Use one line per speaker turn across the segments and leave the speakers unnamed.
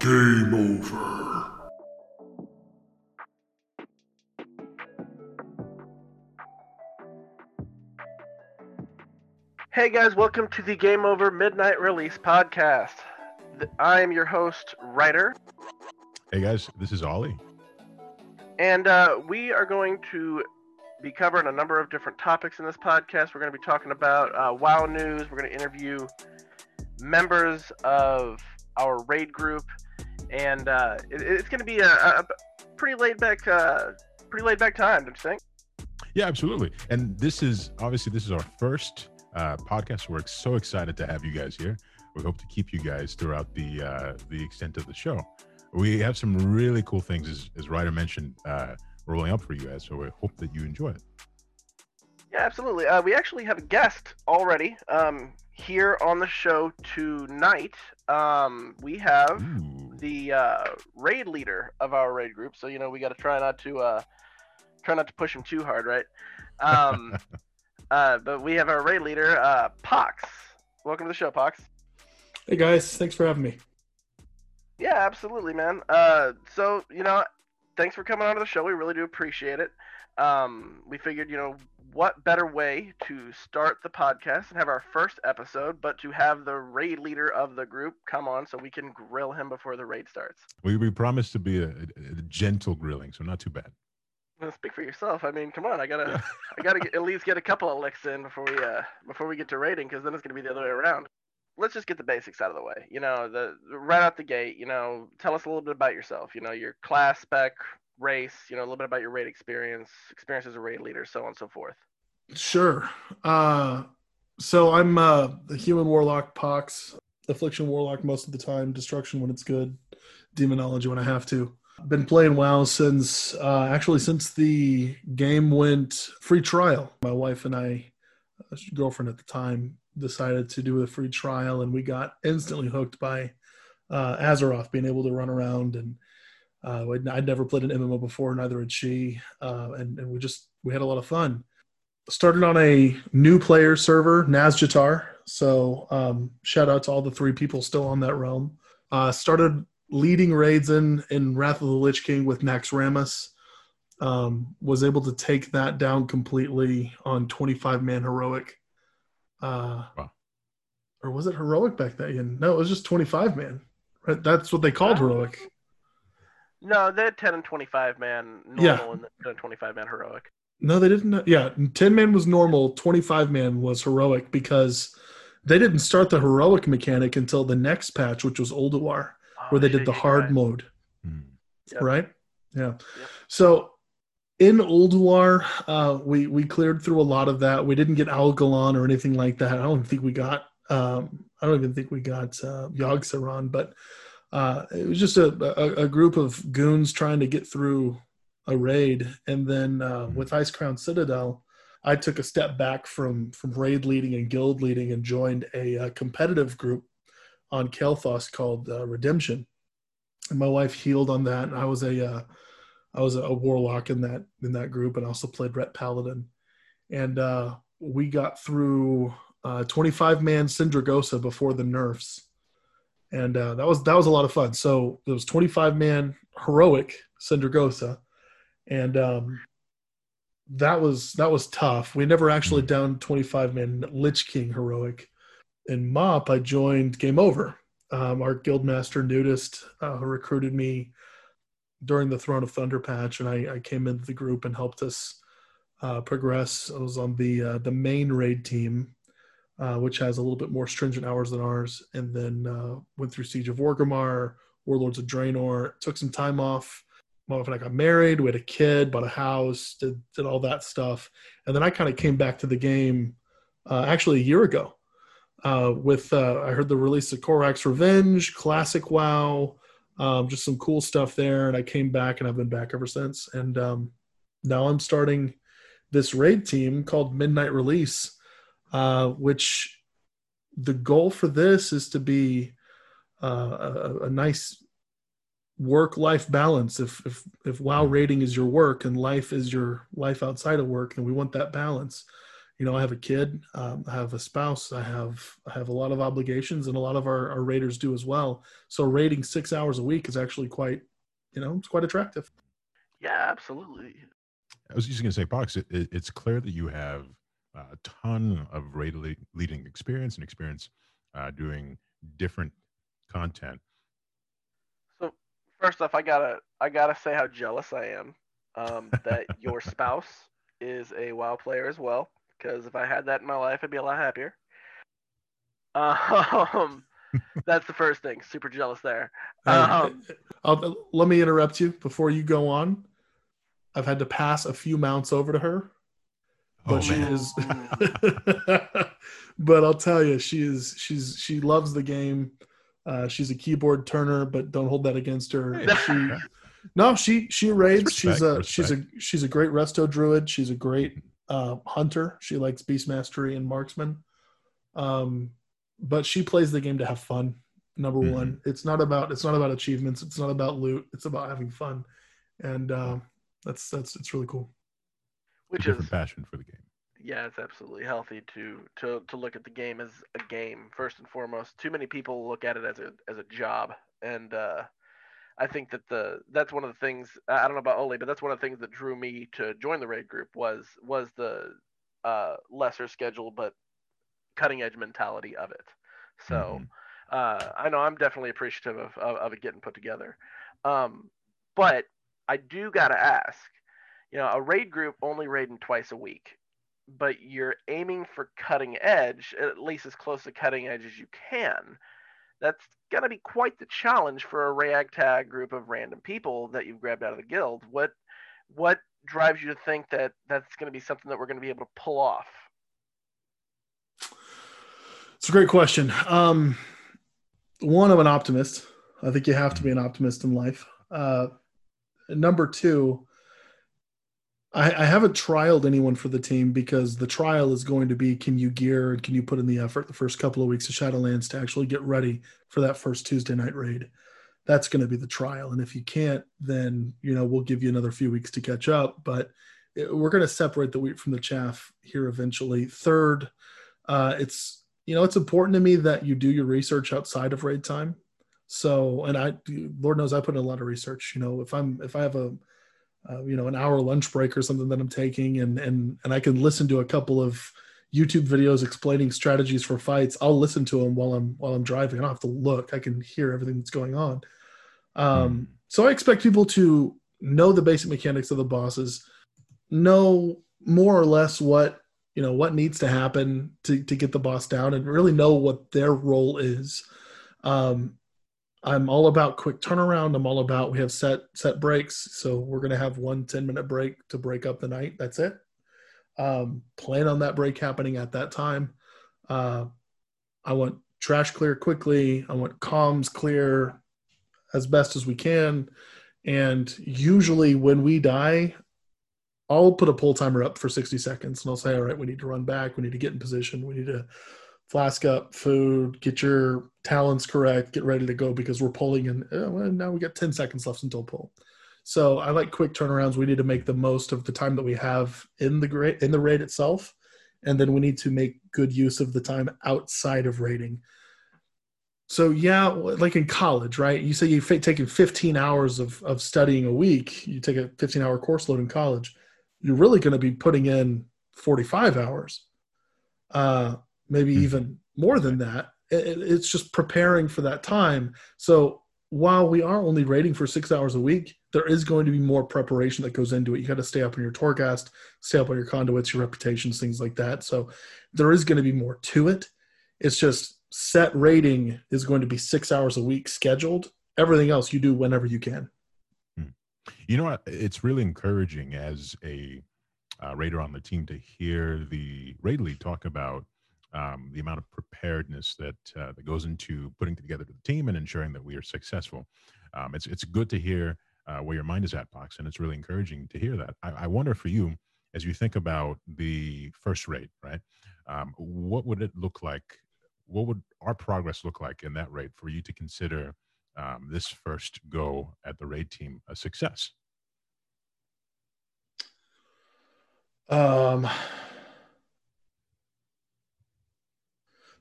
Game over.
Hey guys, welcome to the Game Over Midnight Release podcast. Th- I am your host, Ryder,
Hey guys, this is Ollie.
and uh, we are going to be covering a number of different topics in this podcast. We're going to be talking about uh, WoW news. We're going to interview members of our raid group, and uh, it- it's going to be a, a pretty laid back, uh, pretty laid back time. Don't you think?
Yeah, absolutely. And this is obviously this is our first uh, podcast. We're so excited to have you guys here. We hope to keep you guys throughout the uh, the extent of the show. We have some really cool things, as, as Ryder mentioned, uh, rolling up for you guys. So we hope that you enjoy it.
Yeah, absolutely. Uh, we actually have a guest already um, here on the show tonight. Um, we have
Ooh.
The uh, raid leader of our raid group, so you know we got to try not to uh, try not to push him too hard, right? Um, uh, but we have our raid leader, uh, Pox. Welcome to the show, Pox.
Hey guys, thanks for having me.
Yeah, absolutely, man. Uh, so you know, thanks for coming on to the show. We really do appreciate it. Um, we figured, you know, what better way to start the podcast and have our first episode, but to have the raid leader of the group come on so we can grill him before the raid starts.
we, we promise to be a, a, a gentle grilling, so not too bad.
Well, speak for yourself. I mean, come on, I gotta, I gotta get, at least get a couple of licks in before we, uh, before we get to raiding, because then it's gonna be the other way around. Let's just get the basics out of the way. You know, the right out the gate. You know, tell us a little bit about yourself. You know, your class spec, race. You know, a little bit about your raid experience, experience as a raid leader, so on and so forth.
Sure. Uh, so I'm uh, the human warlock, Pox, affliction warlock most of the time, destruction when it's good, demonology when I have to. Been playing WoW since uh, actually since the game went free trial. My wife and I, uh, girlfriend at the time, decided to do a free trial, and we got instantly hooked by uh, Azeroth being able to run around and. Uh, I'd, I'd never played an MMO before, neither had she, uh, and, and we just we had a lot of fun started on a new player server, Nazjatar. So um, shout out to all the three people still on that realm. Uh, started leading raids in in Wrath of the Lich King with Naxxramas. Um, was able to take that down completely on 25 man heroic. Uh,
Wow.
Or was it heroic back then? No, it was just 25 man. Right? That's what they called heroic.
No, they had ten and twenty-five man normal
Yeah.
and ten and twenty-five man heroic.
No, they didn't. Yeah, 10 man was normal, 25 man was heroic because they didn't start the heroic mechanic until the next patch, which was Ulduar,
Oh,
where they
shit,
did the hard
right.
mode,
Hmm.
Yep.
right? Yeah. So in Ulduar, uh, we we cleared through a lot of that. We didn't get Algalon or anything like that. I don't think we got. Um, I don't even think we got uh, Yogg-Saron, but uh, it was just a, a, a group of goons trying to get through a raid. And then uh, with Ice Crown Citadel, I took a step back from from raid leading and guild leading and joined a, uh competitive group on Kelthos called uh, Redemption. And my wife healed on that, and I was a uh, I was a warlock in that in that group, and also played Ret Paladin. And uh, we got through uh, 25 man Sindragosa before the nerfs, and uh, that was that was a lot of fun. So it was 25 man heroic Sindragosa, and um, that was that was tough. We never actually down 25 man Lich King heroic. In MOP, I joined Game Over. Um, our guildmaster nudist uh, who recruited me during the Throne of Thunder patch, and I, I came into the group and helped us uh, progress. I was on the uh, the main raid team, uh, which has a little bit more stringent hours than ours, and then uh, went through Siege of Orgrimmar, Warlords of Draenor. Took some time off. My wife and I got married. We had a kid, bought a house, did did all that stuff, and then I kind of came back to the game uh, actually a year ago. Uh, with uh, I heard the release of Korak's Revenge, Classic WoW, um, just some cool stuff there, and I came back and I've been back ever since. And um, now I'm starting this raid team called Midnight Release, uh, which the goal for this is to be uh, a, a nice work-life balance. If if if WoW rating is your work and life is your life outside of work, then we want that balance. you know, I have a kid, um, I have a spouse, I have I have a lot of obligations, and a lot of our, our raiders do as well. So rating six hours a week is actually quite, you know, it's quite attractive.
Yeah, absolutely.
I was just going to say, box it, it, it's clear that you have a ton of raid leading experience and experience uh, doing different content.
So first off, I gotta I gotta say how jealous I am um, that your spouse is a WoW player as well. Because if I had that in my life, I'd be a lot happier. Um, that's the first thing. Super jealous there. Um,
let me interrupt you before you go on. I've had to pass a few mounts over to her, but oh, she man. is. but I'll tell you, she is. She's she loves the game. Uh, she's a keyboard turner, but don't hold that against her. She, no, she she raids. Respect, she's a respect. she's a she's a great resto druid. She's a great uh, hunter. She likes beast mastery and marksman. Um, but she plays the game to have fun. Number mm-hmm. one, it's not about it's not about achievements. It's not about loot. It's about having fun, and uh, that's that's it's really cool.
Which
is
passion
for the game.
Yeah, it's absolutely healthy to to to look at the game as a game first and foremost. Too many people look at it as a as a job, and uh, I think that the that's one of the things I don't know about Ollie, but that's one of the things that drew me to join the raid group was was the uh, lesser schedule but cutting edge mentality of it. So mm-hmm. uh, I know I'm definitely appreciative of, of, of it getting put together. Um, but I do gotta ask, you know, a raid group only raiding twice a week, but you're aiming for cutting edge, at least as close to cutting edge as you can that's going to be quite the challenge for a ragtag group of random people that you've grabbed out of the guild. What what drives you to think that that's going to be something that we're going to be able to pull off?
It's a great question. Um, one, I'm an optimist. I think you have to be an optimist in life. Uh, number two, I, I, haven't trialed anyone for the team because the trial is going to be can you gear and can you put in the effort the first couple of weeks of Shadowlands to actually get ready for that first Tuesday night raid. That's going to be the trial. And if you can't, then you know we'll give you another few weeks to catch up. But it, we're going to separate the wheat from the chaff here eventually. Third, uh, it's you know it's important to me that you do your research outside of raid time. So, and I, Lord knows, I put in a lot of research. You know, if I'm if I have a uh, you know an hour lunch break or something that I'm taking, and and and I can listen to a couple of YouTube videos explaining strategies for fights. I'll listen to them while I'm while I'm driving. I don't have to look. I can hear everything that's going on. Um, mm. So I expect people to know the basic mechanics of the bosses, know more or less what you know what needs to happen to to get the boss down, and really know what their role is. Um, I'm all about quick turnaround. I'm all about we have set set breaks, so we're gonna have one 10 minute break to break up the night. That's it. Um, plan on that break happening at that time. Uh, I want trash clear quickly. I want comms clear as best as we can. And usually when we die, I'll put a pull timer up for 60 seconds and I'll say, all right, we need to run back. We need to get in position. We need to flask up food, get your talents correct, get ready to go because we're pulling and uh, well, now we got 10 seconds left until pull. So I like quick turnarounds. We need to make the most of the time that we have in the grade in the raid itself, and then we need to make good use of the time outside of raiding. So yeah, like in college, right? You say you've taken 15 hours of, of studying a week. You take a 15 hour course load in college. You're really going to be putting in 45 hours. Uh, maybe mm-hmm. even more than that. It, it's just preparing for that time. So while we are only raiding for six hours a week, there is going to be more preparation that goes into it. You got to stay up on your Torghast, stay up on your conduits, your reputations, things like that. So there is going to be more to it. It's just set raiding is going to be six hours a week scheduled. Everything else you do whenever you can.
Hmm. You know what? It's really encouraging as a uh, raider on the team to hear the raid lead talk about um, the amount of preparedness that uh, that goes into putting together the team and ensuring that we are successful. Um, it's it's good to hear uh, where your mind is at, Pox, and it's really encouraging to hear that. I, I wonder for you, as you think about the first raid, right? Um, what would it look like? What would our progress look like in that raid for you to consider um, this first go at the raid team a success?
Um,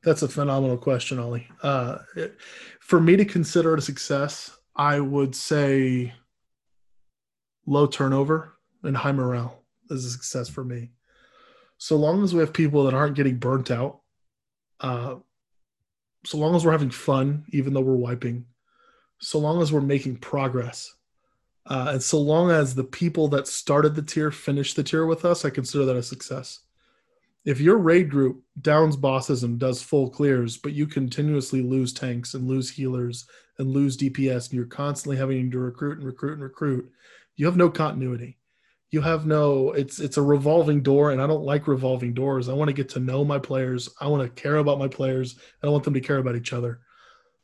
That's a phenomenal question, Ollie. Uh, it, for me to consider it a success, I would say low turnover and high morale is a success for me. So long as we have people that aren't getting burnt out, uh, so long as we're having fun, even though we're wiping, so long as we're making progress, uh, and so long as the people that started the tier finish the tier with us, I consider that a success. If your raid group downs bosses and does full clears, but you continuously lose tanks and lose healers and lose DPS, and you're constantly having to recruit and recruit and recruit, you have no continuity. You have no. It's it's a revolving door, and I don't like revolving doors. I want to get to know my players. I want to care about my players, and I want them to care about each other.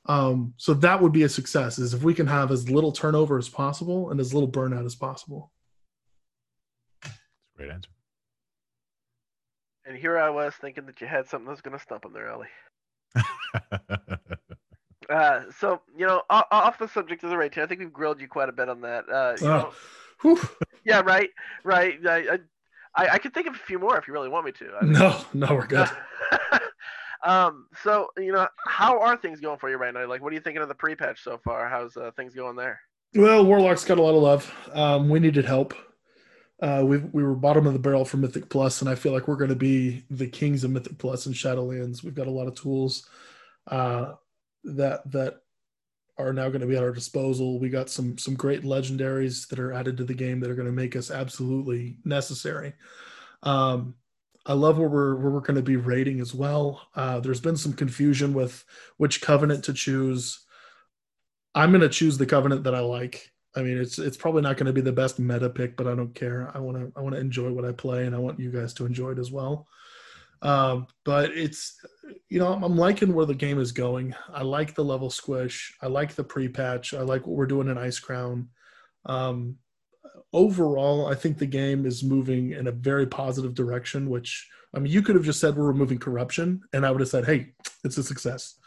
Um, so that would be a success is if we can have as little turnover as possible and as little burnout as possible.
Great answer.
And here I was thinking that you had something that was going to stump him there, Ellie. uh, so you know, off, off the subject of the rating, I think we've grilled you quite a bit on that. Uh, know, yeah, right, right. I, I, I could think of a few more if you really want me to.
I mean, no, no, we're good.
Um, so you know, how are things going for you right now? Like, what are you thinking of the pre-patch so far? How's uh, things going there?
Well, Warlock's got a lot of love. Um, we needed help. Uh, we we were bottom of the barrel for Mythic Plus, and I feel like we're going to be the kings of Mythic Plus and Shadowlands. We've got a lot of tools uh, that that are now going to be at our disposal. We got some some great legendaries that are added to the game that are going to make us absolutely necessary. Um, I love where we're where we're going to be rating as well. Uh, there's been some confusion with which covenant to choose. I'm going to choose the covenant that I like. I mean, it's it's probably not going to be the best meta pick, but I don't care. I want to I want to enjoy what I play, and I want you guys to enjoy it as well. Um, but it's you know I'm liking where the game is going. I like the level squish. I like the pre-patch. I like what we're doing in Icecrown. Um, overall, I think the game is moving in a very positive direction. Which I mean, you could have just said we're removing corruption, and I would have said, "Hey, it's a success."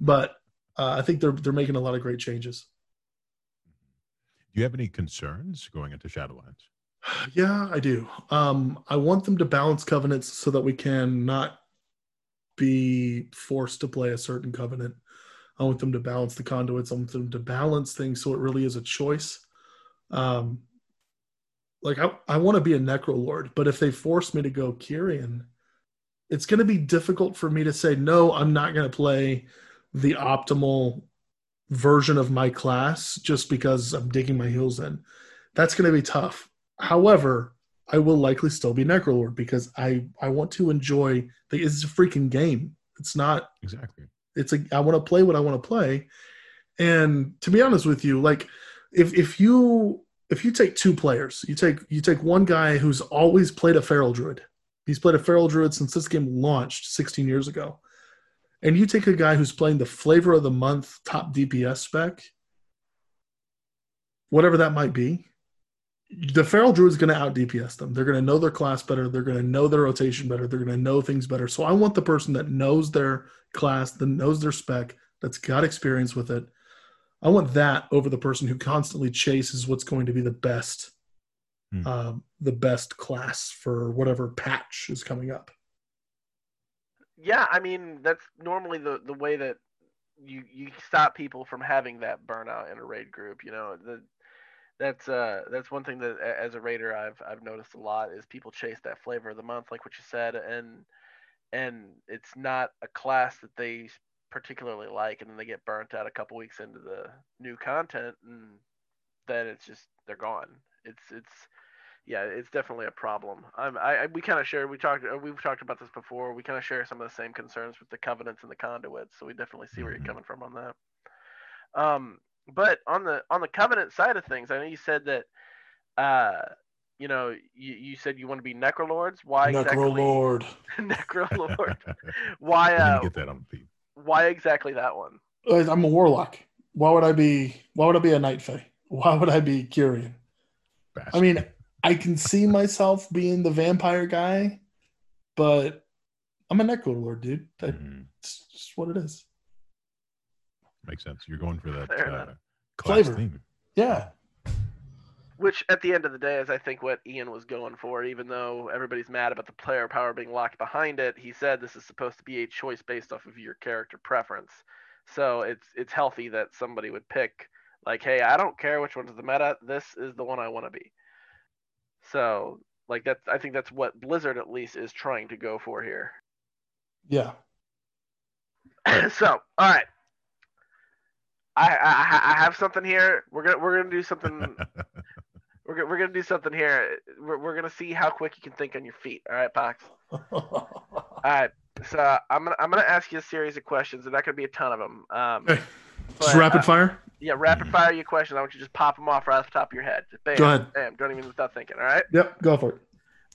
But uh, I think they're they're making a lot of great changes.
Do you have any concerns going into Shadowlands?
Yeah, I do. Um, I want them to balance covenants so that we can not be forced to play a certain covenant. I want them to balance the conduits. I want them to balance things so it really is a choice. Um, like I, I want to be a Necrolord, but if they force me to go Kyrian, it's going to be difficult for me to say no. I'm not going to play the optimal version of my class just because I'm digging my heels in. That's going to be tough. However, I will likely still be Necrolord because I I want to enjoy the. It's a freaking game. It's not
exactly.
It's like I want to play what I want to play, and to be honest with you, like if if you if you take two players, you take you take one guy who's always played a feral druid. He's played a feral druid since this game launched 16 years ago. And you take a guy who's playing the flavor of the month top DPS spec, whatever that might be, the feral druid is going to out DPS them. They're going to know their class better. They're going to know their rotation better. They're going to know things better. So I want the person that knows their class, that knows their spec, that's got experience with it, I want that over the person who constantly chases what's going to be the best, hmm. um, the best class for whatever patch is coming up.
Yeah, I mean that's normally the the way that you you stop people from having that burnout in a raid group. You know, the, that's uh that's one thing that as a raider I've I've noticed a lot is people chase that flavor of the month, like what you said, and and it's not a class that they particularly like, and then they get burnt out a couple weeks into the new content, and then it's just they're gone. It's it's yeah, it's definitely a problem. I'm, I, I we kind of share. We talked. Uh, we've talked about this before. We kind of share some of the same concerns with the covenants and the conduits. So we definitely see where you're mm-hmm. coming from on that. Um, but on the on the covenant side of things, I know you said that. Uh, you know, you, you said you want to be necrolords. Why
necrolord?
Exactly? necrolord. Why? Uh,
get that on feet.
Why exactly that one?
Uh, I'm a warlock. Why would I be? Why would I be a night fae? Why would I be Kyrian? Bastard. I mean, I can see myself being the vampire guy, but I'm a necro Lord, dude. That's mm-hmm. just what it is.
Makes sense. You're going for that uh, class
flavor.
theme.
Yeah.
Which, at the end of the day, is I think what Ian was going for. Even though everybody's mad about the player power being locked behind it, he said this is supposed to be a choice based off of your character preference. So it's it's healthy that somebody would pick like, hey, I don't care which one's the meta. This is the one I want to be. So like that's I think that's what Blizzard at least is trying to go for here.
Yeah.
so all right. I, I I have something here. We're gonna we're gonna do something. we're gonna we're gonna do something here. We're we're gonna see how quick you can think on your feet. All right, Pox. All right. So I'm gonna I'm gonna ask you a series of questions. There's not gonna be a ton of them. Um,
Okay. Just rapid
uh,
fire.
yeah, rapid fire your questions. I want you to just pop them off right off the top of your head. Just bam,
Go ahead.
bam. Don't even without thinking. All right.
Yep. Go for it.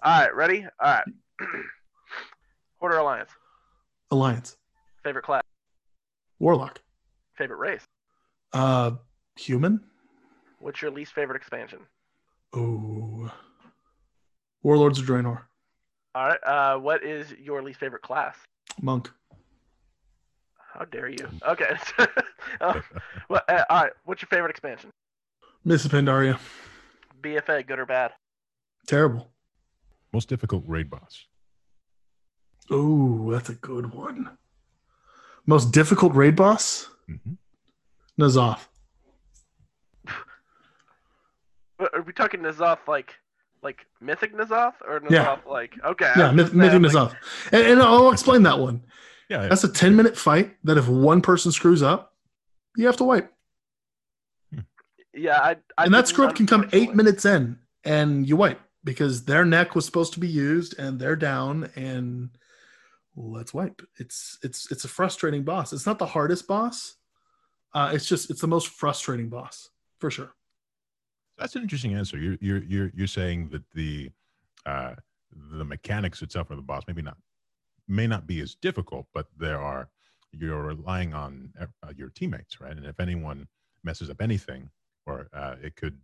All right. Ready? All right. Order Alliance.
Alliance.
Favorite class.
Warlock.
Favorite race.
Uh, human.
What's your least favorite expansion?
Oh. Warlords of Draenor.
All right. Uh, what is your least favorite class?
Monk.
How dare you? Okay. oh, well, uh, all right. What's your favorite expansion?
Miss Pandaria.
BFA, good or bad?
Terrible.
Most difficult raid boss.
Oh, that's a good one. Most difficult raid boss?
hmm
N'Zoth. Are we talking N'Zoth like like mythic N'Zoth or N'Zoth
Yeah.
like okay?
Yeah, Myth- Mythic
I'm like,
N'Zoth. And, and I'll explain that one.
Yeah,
That's a 10 minute fight that if one person screws up, you have to wipe.
Yeah, I, I
and that screw up can come eight minutes in and you wipe because their neck was supposed to be used and they're down and let's wipe. It's it's it's a frustrating boss. It's not the hardest boss. Uh, it's just it's the most frustrating boss for sure.
That's an interesting answer. You're you're you're you're saying that the uh, the mechanics itself of the boss maybe not may not be as difficult, but there are you're relying on uh, your teammates, right? And if anyone messes up anything, or uh, it could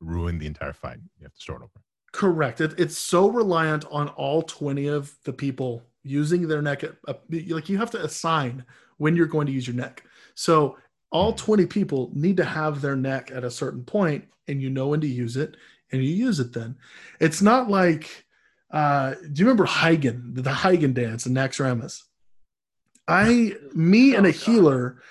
ruin the entire fight, you have to start over.
Correct. It, it's so reliant on all 20 of the people using their neck. Uh, like you have to assign when you're going to use your neck. So all 20 people need to have their neck at a certain point and you know when to use it and you use it then. It's not like, uh, do you remember Heigan, the Heigan dance in Naxxramas? I, me and a
Oh,
healer,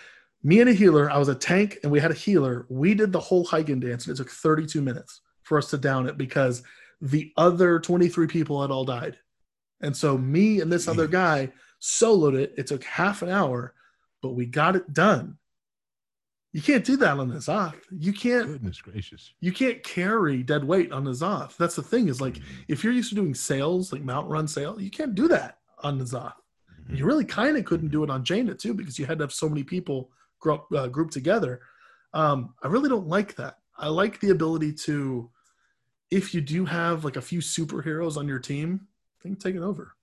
me and a healer, I was a tank and we had a healer. We did the whole Heigan dance and it took 32 minutes for us to down it because the other 23 people had all died. And so me and this other guy soloed it. It took half an hour, but we got it done. You can't do that on the Zoth. You can't
Goodness gracious!
you can't carry dead weight on the Zoth. That's the thing, is like
Mhm.
if you're used to doing sales, like mount run sale, you can't do that on the Zoth.
Mhm.
You really kind of couldn't do it on Jaina too because you had to have so many people group, uh, grouped together. Um, I really don't like that. I like the ability to, if you do have like a few superheroes on your team, then take it over.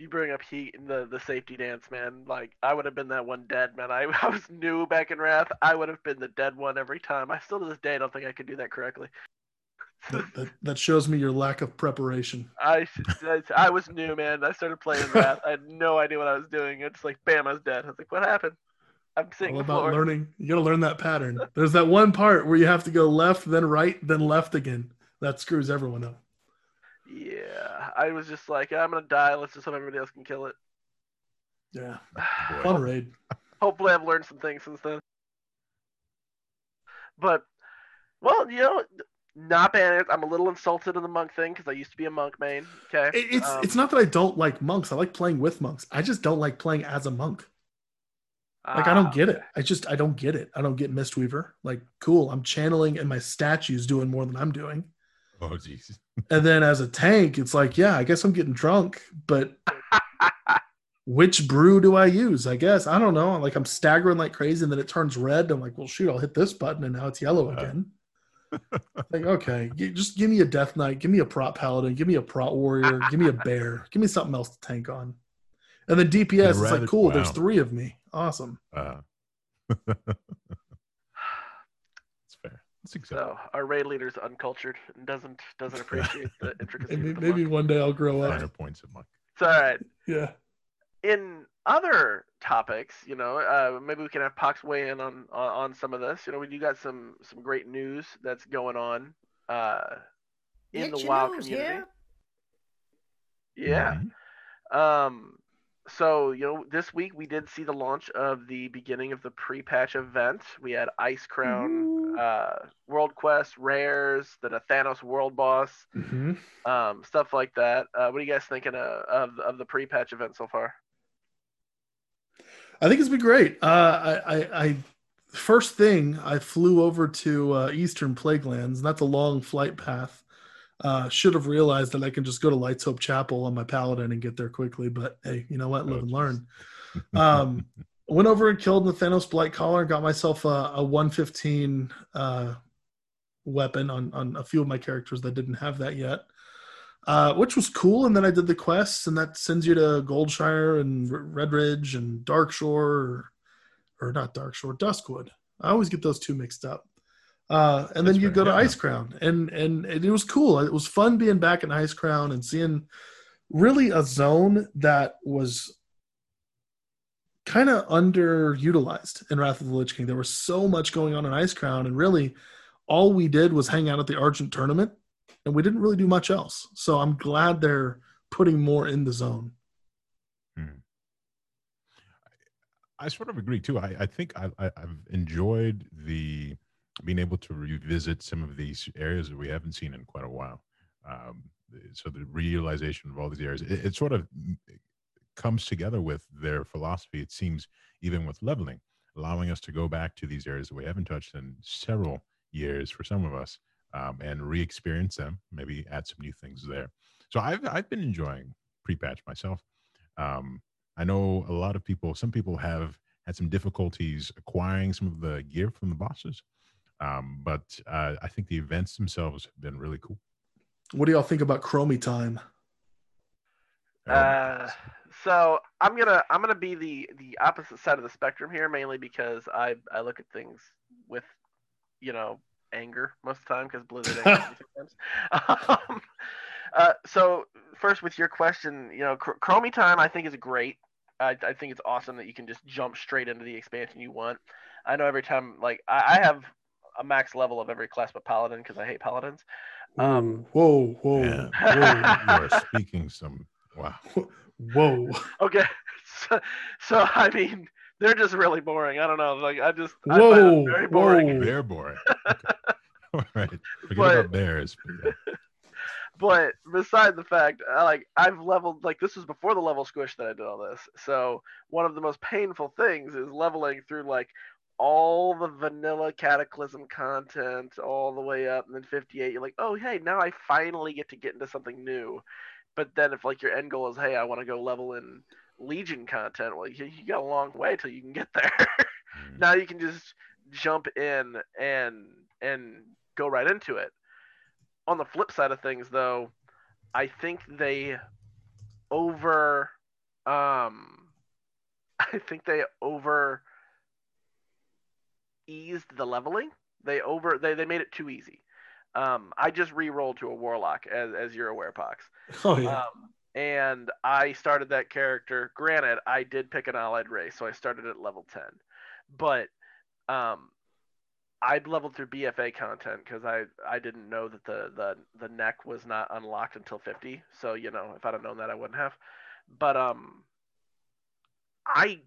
You bring up heat and the the safety dance, man. Like I would have been that one dead man. I, I was new back in Wrath. I would have been the dead one every time. I still to this day don't think I could do that correctly.
That, that, that shows me your lack of preparation.
I, I I was new, man. I started playing Wrath. I had no idea what I was doing. It's like bam, I was dead. I was like, what happened? I'm sitting
All about
floor.
learning. You got to learn that pattern. There's that one part where you have to go left, then right, then left again. That screws everyone up.
Yeah, I was just like, I'm gonna die. Let's just hope everybody else can kill it.
Yeah. Fun raid.
Hopefully, I've learned some things since then. But, well, you know, not bad. I'm a little insulted in the monk thing because I used to be a monk main. Okay,
It's
Um,
it's not that I don't like monks. I like playing with monks. I just don't like playing as a monk. Like I
ah,
don't get it. I just I don't get it. I don't get Mistweaver. Like cool, I'm channeling and my statue's doing more than I'm doing.
Oh jeez.
And then as a tank, it's like, yeah, I guess I'm getting drunk, but which brew do I use? I guess I don't know. Like I'm staggering like crazy, and then it turns red. I'm like, well, shoot, I'll hit this button, and now it's yellow again. like, okay, just give me a Death Knight, give me a prot paladin, give me a prot warrior, give me a bear, give me something else to tank on. And then DPS, it's like, cool, there's three of me, awesome.
Uh. It's acceptable.
So our raid leader's uncultured and doesn't doesn't appreciate the intricacies.
Maybe,
of the
maybe one day I'll grow
Minor
up.
points of monk.
It's all right.
Yeah.
In other topics. You know, uh, maybe we can have Pox weigh in on, on on some of this. You know, we do got some some great news that's going on uh, in
Get
the
your
WoW
nose
community.
here.
Yeah.
Mhm.
Um, so you know, this week we did see the launch of the beginning of the pre-patch event. We had Ice Crown, uh, World Quest, rares, the Thanos World Boss,
Mhm.
um, stuff like that. Uh, what are you guys thinking of of, of the pre-patch event so far?
I think it's been great. Uh, I, I, I first thing I flew over to uh, Eastern Plaguelands, and that's a long flight path. Uh, should have realized that I can just go to Lights Hope Chapel on my Paladin and get there quickly. But hey, you know what? Live and learn. Um, went over and killed the Thanos Blight Collar. Got myself a, a 115 uh, weapon on on a few of my characters that didn't have that yet, uh, which was cool. And then I did the quests, and that sends you to Goldshire and R- Red Ridge and Darkshore, or, or not Darkshore, Duskwood. I always get those two mixed up. Uh, and then you go to. Ice Crown, and and it was cool. It was fun being back in Ice Crown and seeing really a zone that was kind of underutilized in Wrath of the Lich King. There was so much going on in Ice Crown, and really all we did was hang out at the Argent tournament, and we didn't really do much else. So I'm glad they're putting more in the zone.
I sort of agree too. I, I think I, I, I've enjoyed the being able to revisit some of these areas that we haven't seen in quite a while. Um, so the realization of all these areas, it, it sort of comes together with their philosophy. It seems even with leveling, allowing us to go back to these areas that we haven't touched in several years for some of us, um, and re-experience them. Maybe add some new things there. So I've I've been enjoying pre-patch myself. Um, I know a lot of people, some people have had some difficulties acquiring some of the gear from the bosses. Um, but uh, I think the events themselves have been really cool.
What do y'all think about Chromie time?
Oh
Uh, so I'm gonna I'm gonna be the the opposite side of the spectrum here, mainly because I I look at things with you know anger most of the time because Blizzard angers me sometimes. Um, uh, so first with your question, you know, Chr- Chromie time I think is great. I, I think it's awesome that you can just jump straight into the expansion you want. I know every time like I, I have a max level of every class but paladin because I hate paladins. Um,
whoa, whoa,
Man.
whoa,
you are speaking some wow.
whoa.
Okay, so, so I mean they're just really boring. I don't know, like I just I
Whoa,
find them very boring.
whoa.
Bear boring. Okay. All right. Forget
But-
about bears. but yeah.
But beside the fact, I, like I've leveled like this was before the level squish that I did all this. So one of the most painful things is leveling through like all the vanilla cataclysm content all the way up and then 58 you're like oh hey now i finally get to get into something new. But then if like your end goal is hey i want to go level in legion content well you, you got a long way till you can get there.
Mm.
now you can just jump in and and go right into it. On the flip side of things though i think they over um i think they over eased the leveling they over they, they made it too easy um i just re-rolled to a warlock as, as you're aware pox
Oh yeah.
um, and I started that character. Granted, I did pick an allied race, so I started at level 10. But um, I'd leveled through BFA content because I, I didn't know that the, the, the neck was not unlocked until 50. So, you know, if I'd have known that, I wouldn't have. But um, I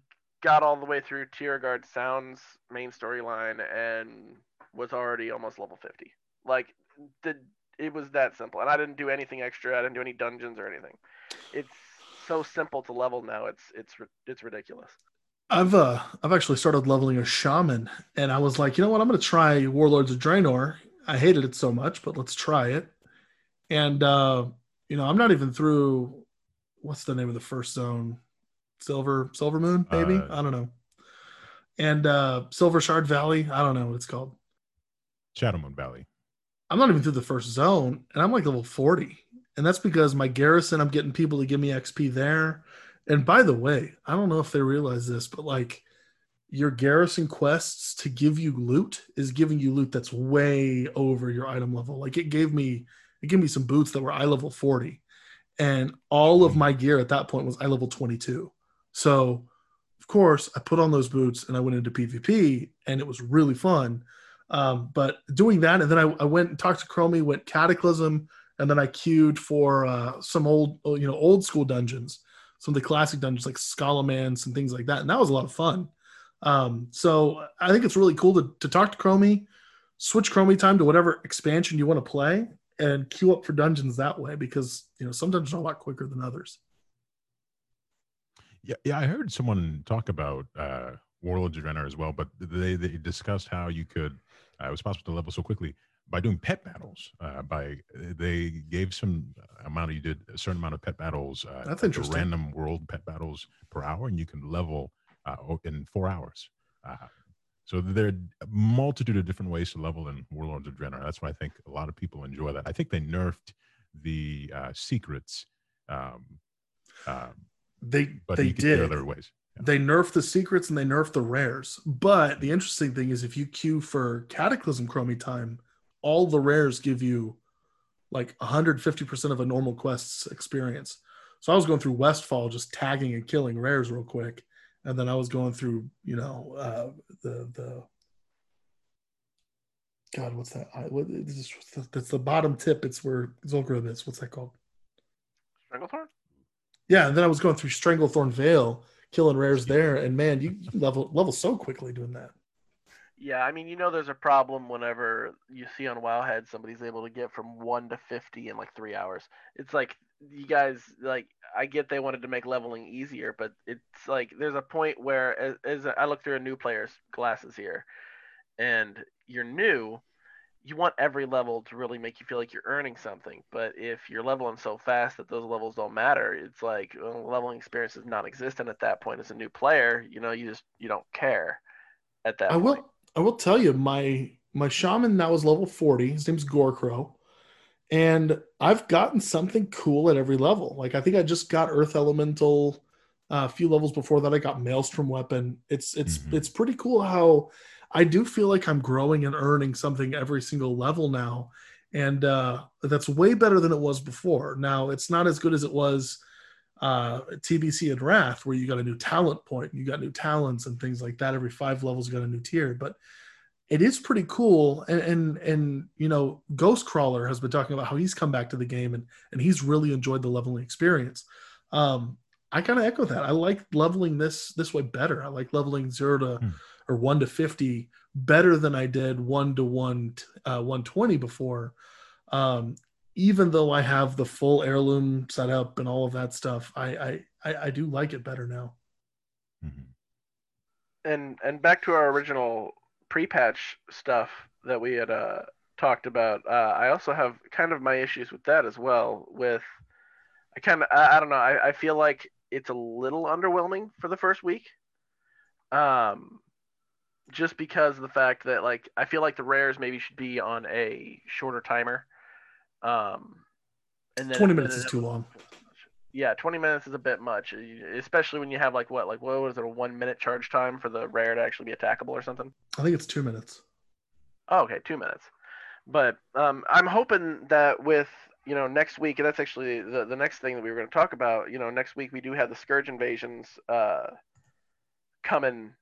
got all the way through Tiragarde Sound's main storyline and was already almost level 50. Like, the it was that simple and i didn't do anything extra i didn't do any dungeons or anything it's so simple to level now it's it's it's ridiculous
I've uh I've actually started leveling a shaman, and I was like, you know what, I'm gonna try Warlords of Draenor. I hated it so much, but let's try it. And uh, you know, I'm not even through what's the name of the first zone? Silver Silver Moon, maybe?
Uh,
I don't know. And uh Silver Shard Valley, I don't know what it's called.
Shadowmoon Valley.
I'm not even through the first zone, and I'm like level 40. And that's because my garrison, I'm getting people to give me XP there. And by the way, I don't know if they realize this, but like your garrison quests to give you loot is giving you loot that's way over your item level. Like it gave me it gave me some boots that were eye level 40. And all of my gear at that point was eye level 22. So of course, I put on those boots and I went into PvP, and it was really fun. Um, but doing that, and then I, I went and talked to Chromie, went Cataclysm, and then I queued for uh, some old, you know, old school dungeons, some of the classic dungeons like Scholomance and things like that, and that was a lot of fun. Um, so I think it's really cool to, to talk to Chromie, switch Chromie time to whatever expansion you want to play, and queue up for dungeons that way because you know some dungeons are a lot quicker than others.
Yeah, yeah, I heard someone talk about uh, Warlords of Draenor as well, but they they discussed how you could uh, it was possible to level so quickly by doing pet battles. Uh, by they gave some amount of you did a certain amount of pet battles. Uh,
That's interesting.
Random world pet battles per hour, and you can level uh, in four hours. Uh, so there are a multitude of different ways to level in Warlords of Draenor. That's why I think a lot of people enjoy that. I think they nerfed the uh, secrets. Um, uh,
they
but
they did.
other ways.
They nerfed the secrets and they nerfed the rares. But the interesting thing is, if you queue for Cataclysm Chromie time, all the rares give you like 150% of a normal quest's experience. So I was going through Westfall just tagging and killing rares real quick. And then I was going through, you know, uh, the, the, God, what's that? I, what, this is, that's the bottom tip. It's where Zul'Gurub is. What's that called?
Stranglethorn?
Yeah. And then I was going through Stranglethorn Vale, killing rares there. And man, you level, level so quickly doing that.
Yeah, I mean, you know, there's a problem whenever you see on Wowhead somebody's able to get from one to fifty in like three hours. It's like you guys like. I get they wanted to make leveling easier, but it's like there's a point where, as, as I look through a new player's glasses here, and you're new, you want every level to really make you feel like you're earning something. But if you're leveling so fast that those levels don't matter, it's like well, leveling experience is non-existent at that point as a new player. You know, you just you don't care at that
I
point.
will I will tell you my my shaman now is level 40. His name's Gorecrow. And I've gotten something cool at every level. Like I think I just got Earth Elemental uh, a few levels before that I got Maelstrom weapon. It's it's
Mhm.
it's pretty cool how I do feel like I'm growing and earning something every single level now. And uh, that's way better than it was before. Now it's not as good as it was uh, TBC and Wrath, where you got a new talent point, you got new talents and things like that. Every five levels, got a new tier, but it is pretty cool. And and and you know, Ghostcrawler has been talking about how he's come back to the game and and he's really enjoyed the leveling experience. Um, I kind of echo that. I like leveling this this way better. I like leveling zero to
Hmm.
Or one to fifty better than I did one to one uh, one twenty before. Um, even though I have the full heirloom set up and all of that stuff, I I I, I do like it better now.
Mhm.
and and back to our original pre-patch stuff that we had uh, talked about. Uh, I also have kind of my issues with that as well. With I kind of I, I don't know. I, I feel like it's a little underwhelming for the first week. Um, just because of the fact that like I feel like the rares maybe should be on a shorter timer. Um, and then
Twenty minutes is too long.
yeah, 20 minutes is a bit much, especially when you have like what, like what was it, a one minute charge time for the rare to actually be attackable or something?
I think it's two minutes.
Oh, okay, two minutes. But um, I'm hoping that with you know next week, and that's actually the the next thing that we were going to talk about. You know, next week we do have the scourge invasions uh, coming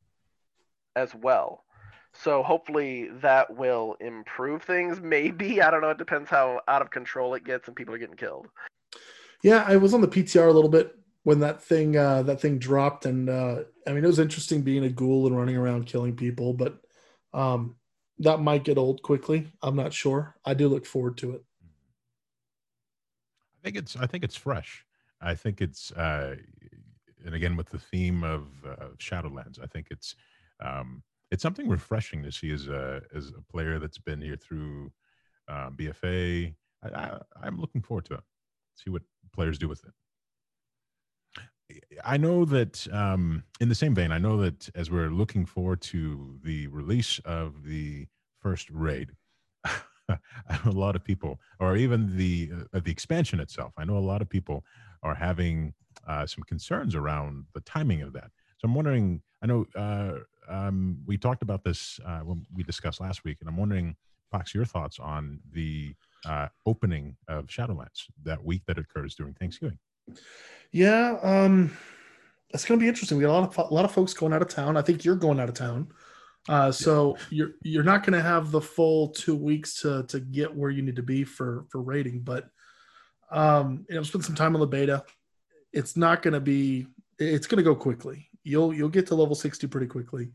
as well. So hopefully that will improve things. Maybe I don't know. It depends how out of control it gets and people are getting killed.
Yeah, I was on the PTR a little bit when that thing uh, that thing dropped, and uh, I mean it was interesting being a ghoul and running around killing people, but um, that might get old quickly. I'm not sure. I do look forward to it.
I think it's I think it's fresh. I think it's uh, and again with the theme of uh, Shadowlands, I think it's um, it's something refreshing to see as a as a player that's been here through uh, BFA. I, I'm looking forward to it. See what players do with it. I know that um, in the same vein, I know that as we're looking forward to the release of the first raid, a lot of people, or even the uh, the expansion itself. I know a lot of people are having uh, some concerns around the timing of that. So I'm wondering. I know uh, um, we talked about this uh, when we discussed last week, and I'm wondering, Fox, your thoughts on the uh, opening of Shadowlands that week that occurs during Thanksgiving.
Yeah, um, it's going to be interesting. We got a lot of a lot of folks going out of town. I think you're going out of town, uh, so you're you're not going to have the full two weeks to to get where you need to be for for rating. But um, you know, spend some time on the beta. It's not going to be. It's going to go quickly. You'll you'll get to level sixty pretty quickly.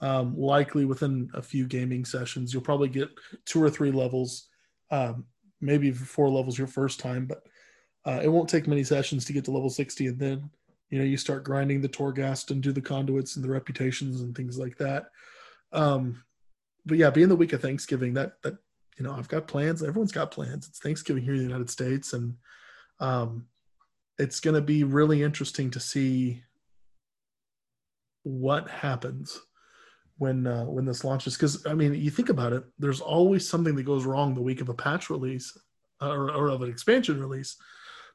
Um, likely within a few gaming sessions, you'll probably get two or three levels, um, maybe four levels your first time, but uh, it won't take many sessions to get to level 60 and then you know you start grinding the torghast and do the conduits and the reputations and things like that. Um but yeah being the week of thanksgiving that that you know i've got plans. Everyone's got plans. It's thanksgiving here in the united states and um it's going to be really interesting to see what happens when uh, when this launches because i mean you think about it there's always something that goes wrong the week of a patch release or, or of an expansion release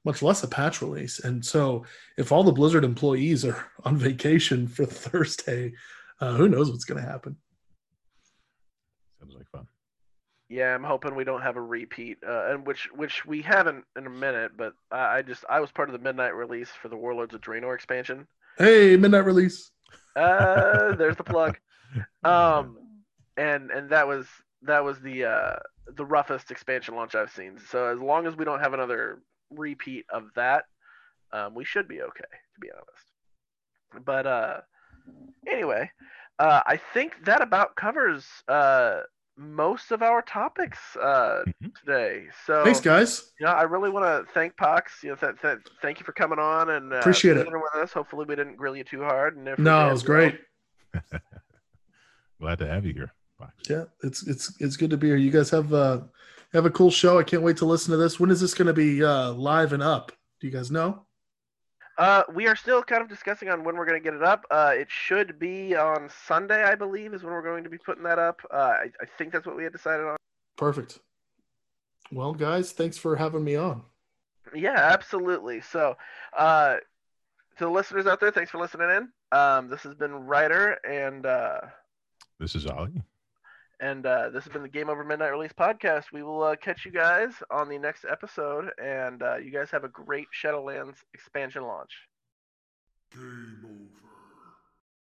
much less a patch release. And so, if all the Blizzard employees are on vacation for Thursday, uh, who knows what's going to happen?
Sounds like fun.
Yeah, I'm hoping we don't have a repeat, uh, and which which we haven't in a minute. But I, I just I was part of the midnight release for the Warlords of Draenor expansion.
Hey, midnight release.
Uh, there's the plug. Um, and and that was that was the uh the roughest expansion launch I've seen. So as long as we don't have another repeat of that, um, we should be okay, to be honest. But uh, anyway, uh, I think that about covers uh, most of our topics uh, mm-hmm. today. So
thanks, guys.
You know, I really want to thank Pox. You know, th- th- thank you for coming on and uh,
appreciate it
with us. Hopefully, we didn't grill you too hard. And if
no, it was great.
Glad to have you here. Pox.
Yeah, it's it's it's good to be here. You guys have uh, have a cool show. I can't wait to listen to this. When is this going to be uh, live and up? Do you guys know?
Uh, we are still kind of discussing on when we're going to get it up. Uh, it should be on Sunday, I believe, is when we're going to be putting that up. Uh, I, I think that's what we had decided on.
Perfect. Well, guys, thanks for having me on.
Yeah, absolutely. So, uh, to the listeners out there, thanks for listening in. Um, this has been Ryder, and uh,
this is Ollie.
And uh, this has been the Game Over Midnight Release podcast. We will uh, catch you guys on the next episode. And uh, you guys have a great Shadowlands expansion launch. Game